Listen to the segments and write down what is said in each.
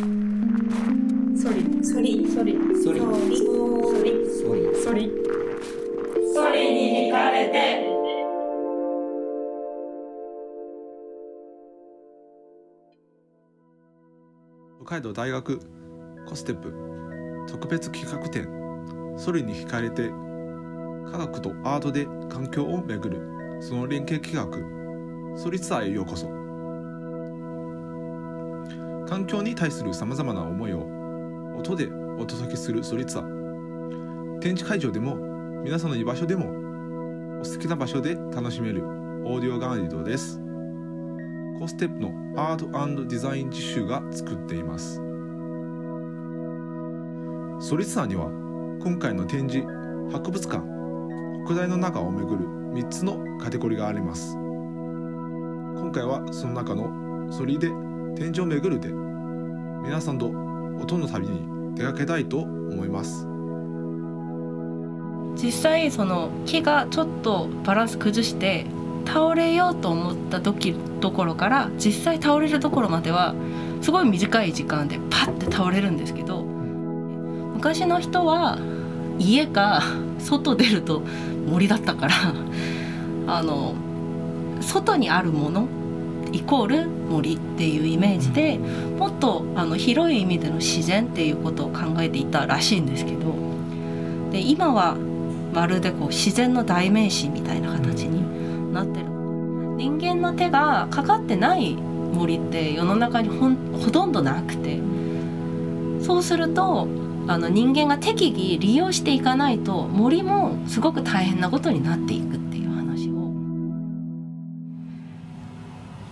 ソリソリソリソリソリソリソリソリソリに惹かれて。北海道大学コステップ特別企画展。ソリに惹かれて。科学とアートで環境をめぐる。その連携企画。ソリツアーへようこそ環境に対するさまざまな思いを音でお届けするソリツアー。展示会場でも皆さんの居場所でもお好きな場所で楽しめるオーディオガイドです。コステップのアートデザイン実習が作っています。ソリツアーには今回の展示博物館国大の中をめぐる3つのカテゴリーがあります。今回はその中のソリで展示をめぐるで皆さんと音の旅に出かけたいと思います。実際その木がちょっとバランス崩して倒れようと思った時どころから実際倒れるところまではすごい短い時間でパッて倒れるんですけど昔の人は家が外出ると森だったからあの外にあるものイコール森っていうイメージでもっとあの広い意味での自然っていうことを考えていたらしいんですけどで今はまるでこう自然の代名詞みたいな形になってる人間の手がかかってない森って世の中にほんほとんどなくてそうするとあの人間が適宜利用していかないと森もすごく大変なことになっていく。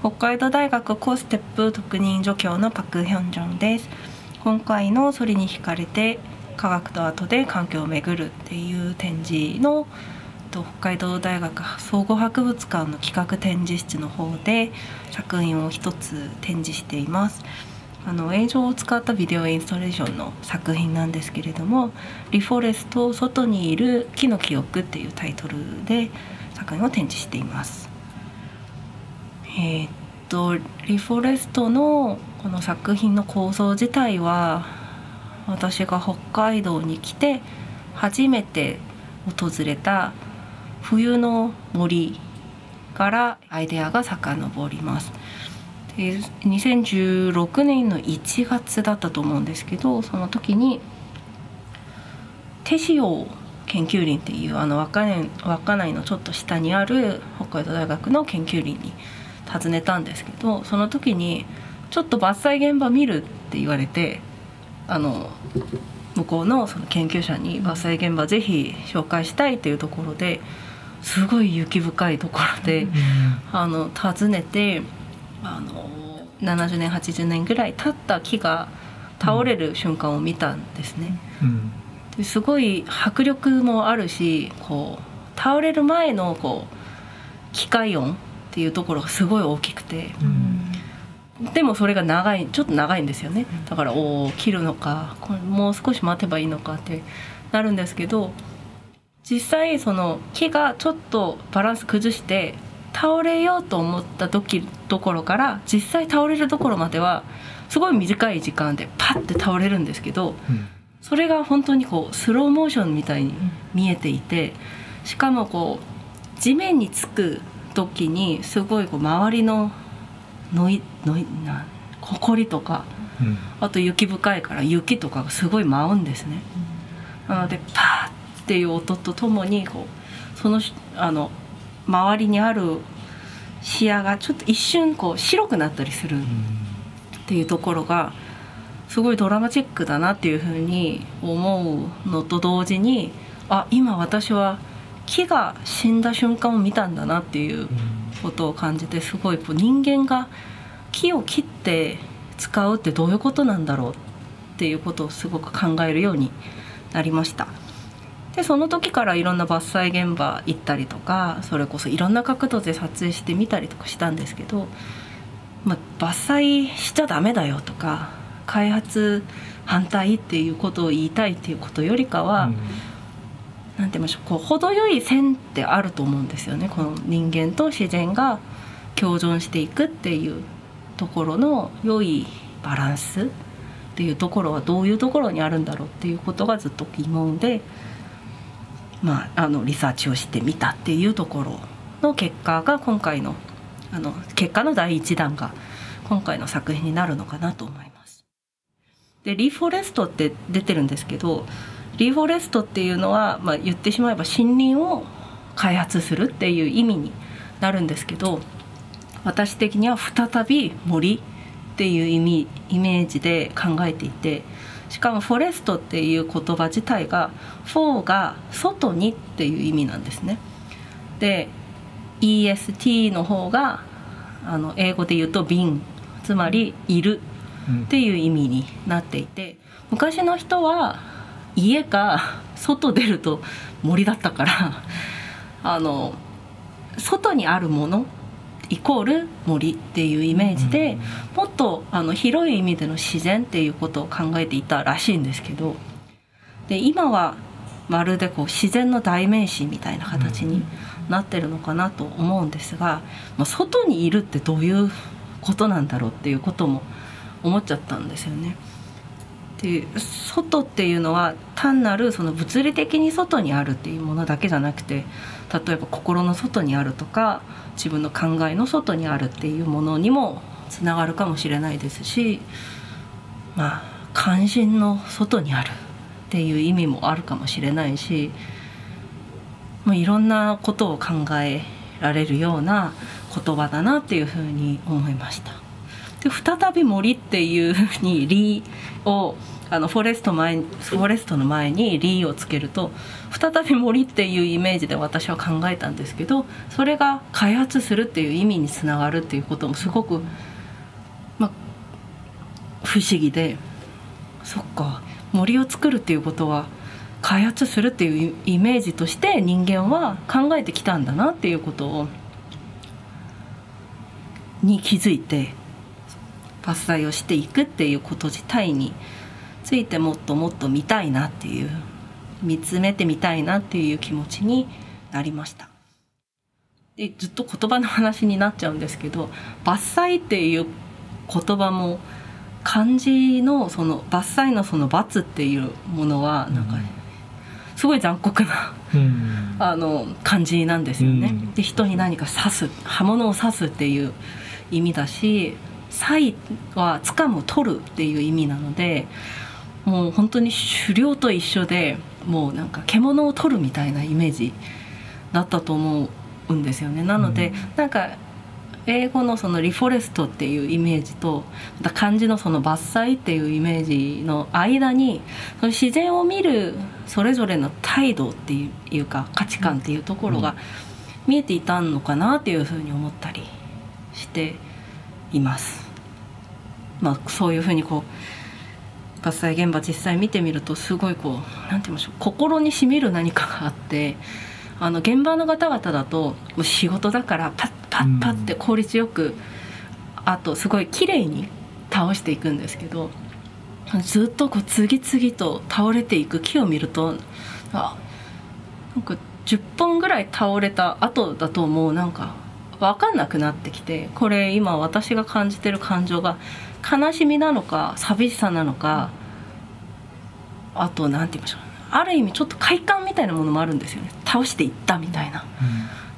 北海道大学コーステップ特任助教のパク・ヒョンジョンです。今回の「ソリに惹かれて科学とアートで環境をめぐる」っていう展示の北海道大学総合博物館の企画展示室の方で作品を一つ展示しています。あの映像を使ったビデオインストレーションの作品なんですけれども「リフォレスト外にいる木の記憶」っていうタイトルで作品を展示しています。えーっとリフォレストのこの作品の構造自体は私が北海道に来て初めて訪れた冬の森からアイデアが遡ります。で2016年の1月だったと思うんですけどその時に手塩研究林っていうあの稚内稚内のちょっと下にある北海道大学の研究林に訪ねたんですけどその時にちょっと伐採現場見るって言われてあの向こうのその研究者に伐採現場ぜひ紹介したいっていうところですごい雪深いところで、あの訪ねてあの70年80年ぐらい経った木が倒れる瞬間を見たんですね。ですごい迫力もあるしこう倒れる前のこう機械音っていうところがすごい大きくて。でもそれが長いちょっと長いんですよねだからおお切るのかこれもう少し待てばいいのかってなるんですけど実際その木がちょっとバランス崩して倒れようと思った時どころから実際倒れるところまではすごい短い時間でパッて倒れるんですけど、それが本当にこうスローモーションみたいに見えていてしかもこう地面につく時にすごいこう周りののいのいな埃とか、あと雪深いから雪とかがすごい舞うんですね。なのでパーっていう音とともにこうそのあの周りにある視野がちょっと一瞬こう白くなったりするっていうところがすごいドラマチックだなっていうふうに思うのと同時にあ今私は木が死んだ瞬間を見たんだなっていうことを感じてすごいこう人間が木を切って使うってどういうことなんだろうっていうことをすごく考えるようになりました。でその時からいろんな伐採現場行ったりとかそれこそいろんな角度で撮影してみたりとかしたんですけど、まあ、伐採しちゃダメだよとか開発反対っていうことを言いたいっていうことよりかは、うん、なんて言いましょうこう程よい線ってあると思うんですよねこの人間と自然が共存していくっていうところの良いバランスっていうところはどういうところにあるんだろうっていうことがずっと疑問で、まあ、あのリサーチをしてみたっていうところの結果が今回のあの結果の第一弾が今回の作品になるのかなと思います。で reforest って出てるんですけど reforest っていうのは、まあ、言ってしまえば森林を開発するっていう意味になるんですけど私的には再び森っていう意味イメージで考えていてしかも forest っていう言葉自体が「for」が「外に」っていう意味なんですね。で EST の方があの英語で言うと「瓶」つまり「いる」っていう意味になっていて昔の人は家が外出ると森だったからあの外にあるものイコール森っていうイメージで、もっとあの広い意味での自然っていうことを考えていたらしいんですけどで今はまるでこう自然の代名詞みたいな形になってるのかなと思うんですが、まあ、外にいるってどういうことなんだろうっていうことも思っちゃったんですよね。で外っていうのは単なるその物理的に外にあるっていうものだけじゃなくて例えば心の外にあるとか自分の考えの外にあるっていうものにもつながるかもしれないですしまあ関心の外にあるっていう意味もあるかもしれないし、まあ、いろんなことを考えられるような言葉だなっていうふうに思いました。で再び森っていうふうに「リ」をあのフォレスト前フォレストの前に「リ」をつけると再び森っていうイメージで私は考えたんですけどそれが開発するっていう意味につながるっていうこともすごく、まあ、不思議でそっか森を作るっていうことは開発するっていうイメージとして人間は考えてきたんだなっていうことをに気づいて伐採をしていくっていうこと自体についてもっともっと見たいなっていう見つめてみたいなっていう気持ちになりました。でずっと言葉の話になっちゃうんですけど伐採っていう言葉も漢字のその伐採のその伐っていうものはなんか、ね、すごい残酷なあの漢字なんですよね。で人に何か刺す刃物を刺すっていう意味だし「才」は「掴む」「取る」っていう意味なのでもう本当に狩猟と一緒でもうなんか獣を取るみたいなイメージだったと思うんですよね。なので、うん、なんか英語のそのリフォレストっていうイメージとまた漢字のその伐採っていうイメージの間にその自然を見るそれぞれの態度っていうか価値観っていうところが見えていたのかなっていうふうに思ったりしています。まあ、そういうふうにこう伐採現場実際見てみるとすごいこう何て言いましょう心にしみる何かがあってあの現場の方々だともう仕事だからパッパッパッって効率よく、あとすごい綺麗に倒していくんですけどずっとこう次々と倒れていく木を見るとあなんか10本ぐらい倒れた後だともうなんか分かんなくなってきてこれ今私が感じてる感情が悲しみなのか寂しさなのかあと何て言いましょう。ある意味ちょっと快感みたいなものもあるんですよね。倒していったみたいな。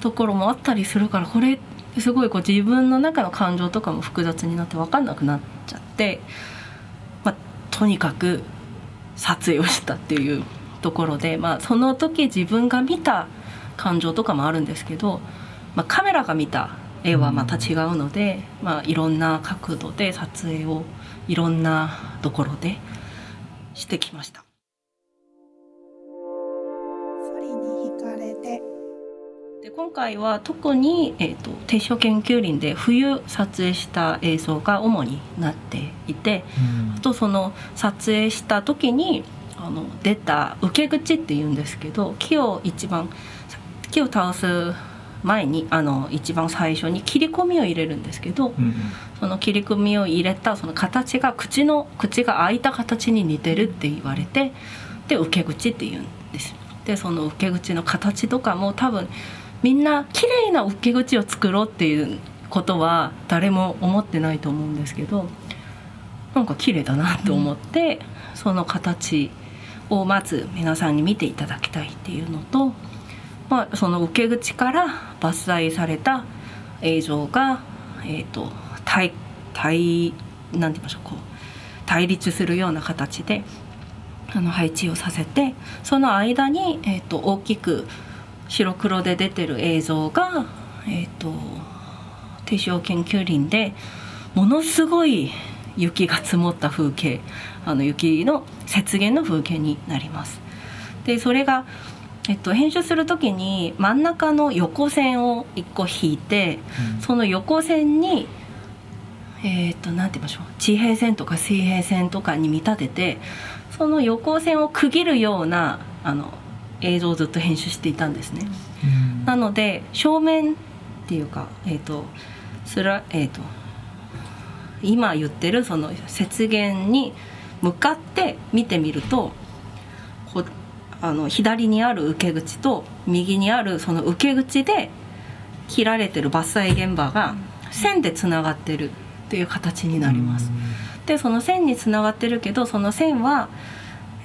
ところもあったりするからこれすごいこう自分の中の感情とかも複雑になって分かんなくなっちゃって、まあ、とにかく撮影をしたっていうところで、まあ、その時自分が見た感情とかもあるんですけど、まあ、カメラが見た絵はまた違うので、まあ、いろんな角度で撮影をいろんなところでしてきました。で今回は特に、えーと、低所研究林で冬撮影した映像が主になっていて、うん、あとその撮影した時にあの出た受け口っていうんですけど木を一番木を倒す前にあの一番最初に切り込みを入れるんですけど、うん、その切り込みを入れたその形が口の口が開いた形に似てるって言われてで受け口っていうんです。でその受け口の形とかも多分みんな綺麗な受け口を作ろうっていうことは誰も思ってないと思うんですけどなんか綺麗だなと思って、その形をまず皆さんに見ていただきたいっていうのと、まあ、その受け口から伐採された映像が、えー、と対対なんて言いまし対立するような形であの配置をさせてその間に、えー、と大きく白黒で出てる映像が、えー、と手塩研究林でものすごい雪が積もった風景あの雪の雪原の風景になります。でそれが、えっと、編集する時に真ん中の横線を1個引いてその横線にえっとなんて言いましょう地平線とか水平線とかに見立ててその横線を区切るようなあの映像をずっと編集していたんですね。なので正面っていうかえっ、とすらえっ、と今言ってるその雪原に向かって見てみるとこあの左にある受け口と右にあるその受け口で切られてる伐採現場が線でつながってるっていう形になります。でその線につながってるけどその線は、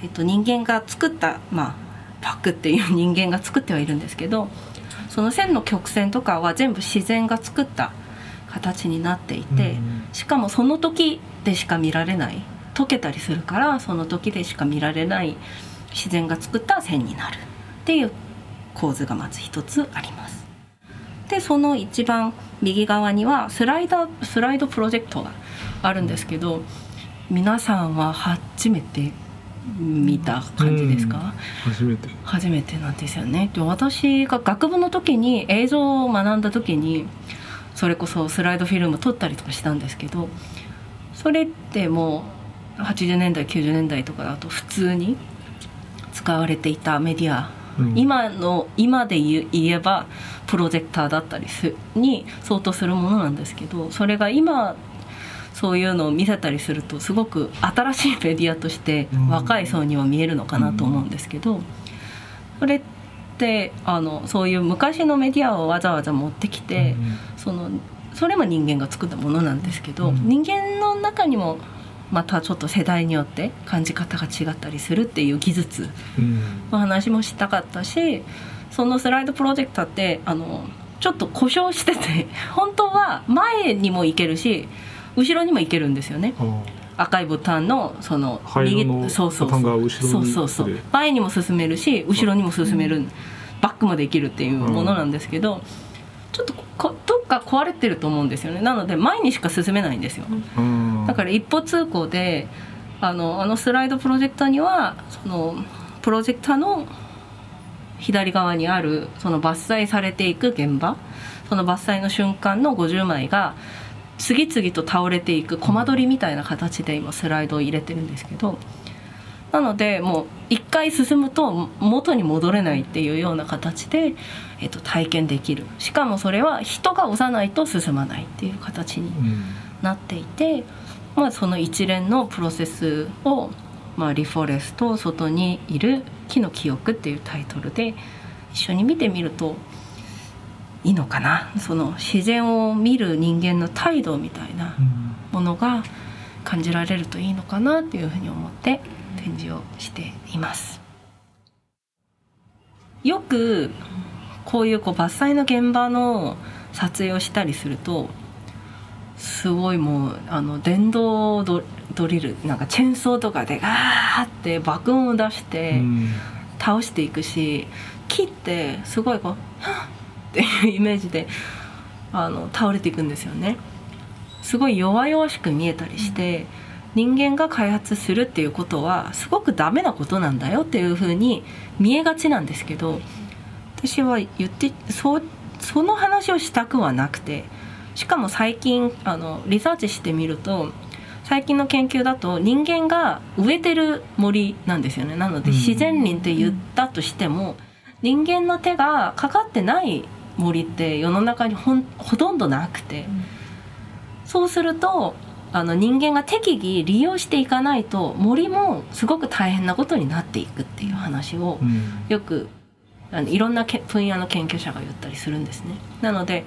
えっと、人間が作った、まあ、パックっていう 人間が作ってはいるんですけどその線の曲線とかは全部自然が作った形になっていて、しかもその時でしか見られない。溶けたりするからその時でしか見られない自然が作った線になるっていう構図がまず一つあります。でその一番右側にはスライダースライドプロジェクトがあるんですけど皆さんは初めて見た感じですか、初めて初めてなんですよね。で私が学部の時に映像を学んだ時にそれこそスライドフィルム撮ったりとかしたんですけどそれってもう80年代90年代とかだと普通に使われていたメディア、うん。今の今で言えばプロジェクターだったりすに相当するものなんですけどそれが今そういうのを見せたりするとすごく新しいメディアとしてうん。若い層には見えるのかなと思うんですけど、それってあのそういう昔のメディアをわざわざ持ってきて、そのそれも人間が作ったものなんですけど、うん。人間の中にもまたちょっと世代によって感じ方が違ったりするっていう技術うん。の話もしたかったしそのスライドプロジェクターってあのちょっと故障してて 本当は前にも行けるし後ろにも行けるんですよね。あ赤いボタンのその灰色のそうそうボタンが後ろにそうそうそう。で。前にも進めるし後ろにも進める、バックもできるっていうものなんですけど、ちょっとこどっか壊れてると思うんですよね。なので前にしか進めないんですよ。あだから一方通行であのあのスライドプロジェクターにはそのプロジェクターの左側にあるその伐採されていく現場その伐採の瞬間の50枚が次々と倒れていくコマ撮りみたいな形で今スライドを入れてるんですけどなのでもう一回進むと元に戻れないっていうような形で、えっと、体験できる。しかもそれは人が押さないと進まないっていう形にうん。なっていて、まあ、その一連のプロセスを、まあ、リフォレスト外にいる木の記憶っていうタイトルで一緒に見てみるといいのかな？その自然を見る人間の態度みたいなものが感じられるといいのかなっていうふうに思って展示をしています。よくこういうこう伐採の現場の撮影をしたりするとすごいもうあの電動ドドリルなんかチェーンソーとかでガーって爆音を出してうん倒していくし木ってすごいこう「はっ!」っていうイメージであの倒れていくんですよね。すごい弱々しく見えたりして人間が開発するっていうことはすごくダメなことなんだよっていう風に見えがちなんですけど私は言ってそうその話をしたくはなくてしかも最近あのリサーチしてみると最近の研究だと人間が植えてる森なんですよね。なのでうん。自然林って言ったとしても人間の手がかかってない森って世の中にほんほとんどなくて。そうするとあの人間が適宜利用していかないと森もすごく大変なことになっていくっていう話をうん。よくあのいろんなけ分野の研究者が言ったりするんですね。なので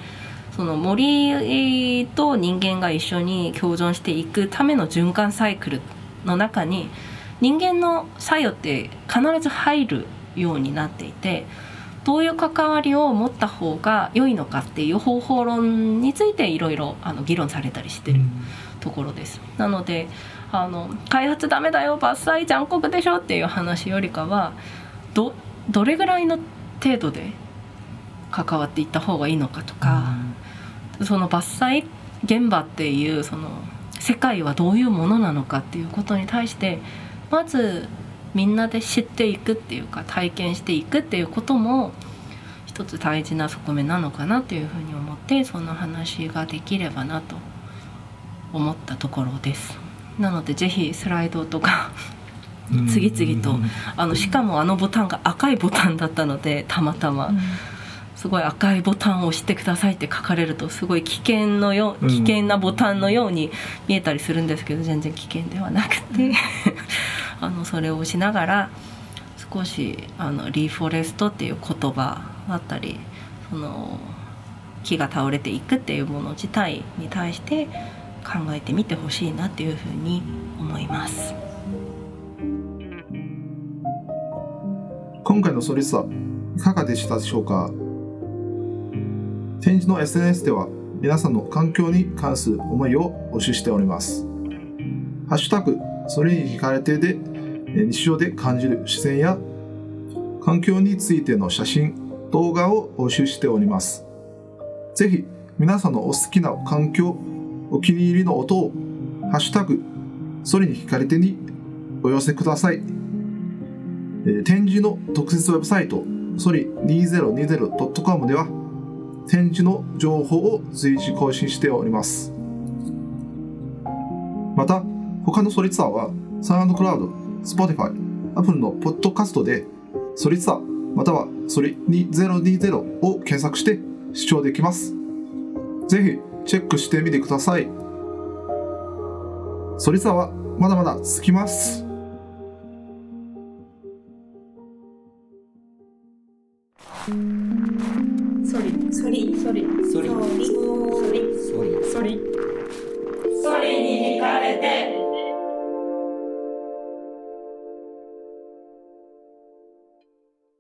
その森と人間が一緒に共存していくための循環サイクルの中に人間の作用って必ず入るようになっていてどういう関わりを持った方が良いのかっていう方法論についていろいろあの議論されたりしてるところです。なのであの開発ダメだよ伐採残酷でしょっていう話よりかはどどれぐらいの程度で関わっていった方がいいのかとか、その伐採現場っていうその世界はどういうものなのかっていうことに対してまずみんなで知っていくっていうか体験していくっていうことも一つ大事な側面なのかなというふうに思ってその話ができればなと思ったところです。なのでぜひスライドとか次々とあのしかもあのボタンが赤いボタンだったのでたまたま。すごい赤いボタンを押してくださいって書かれるとすごい危険のようん。危険なボタンのように見えたりするんですけど全然危険ではなくて。あのそれを押しながら少しあのリーフォレストっていう言葉だったりその木が倒れていくっていうもの自体に対して考えてみてほしいなっていうふうに思います。今回のソリスはいかがでしたでしょうか？展示の SNS では皆さんの環境に関する思いを募集しております。ハッシュタグ、それに惹かれてで、日常で感じる視線や環境についての写真、動画を募集しております。ぜひ皆さんのお好きな環境、お気に入りの音を、ハッシュタグ、それに惹かれてにお寄せください。展示の特設ウェブサイト、ソリ 2020.com では、展示の情報を随時更新しております。また、他のソリツアーは、サウンドクラウド、Spotify、Apple のポッドキャストで、ソリツアー、またはソリ2020を検索して視聴できます。ぜひチェックしてみてください。ソリツアーはまだまだ続きます。そりそりそりそりに惹かれて。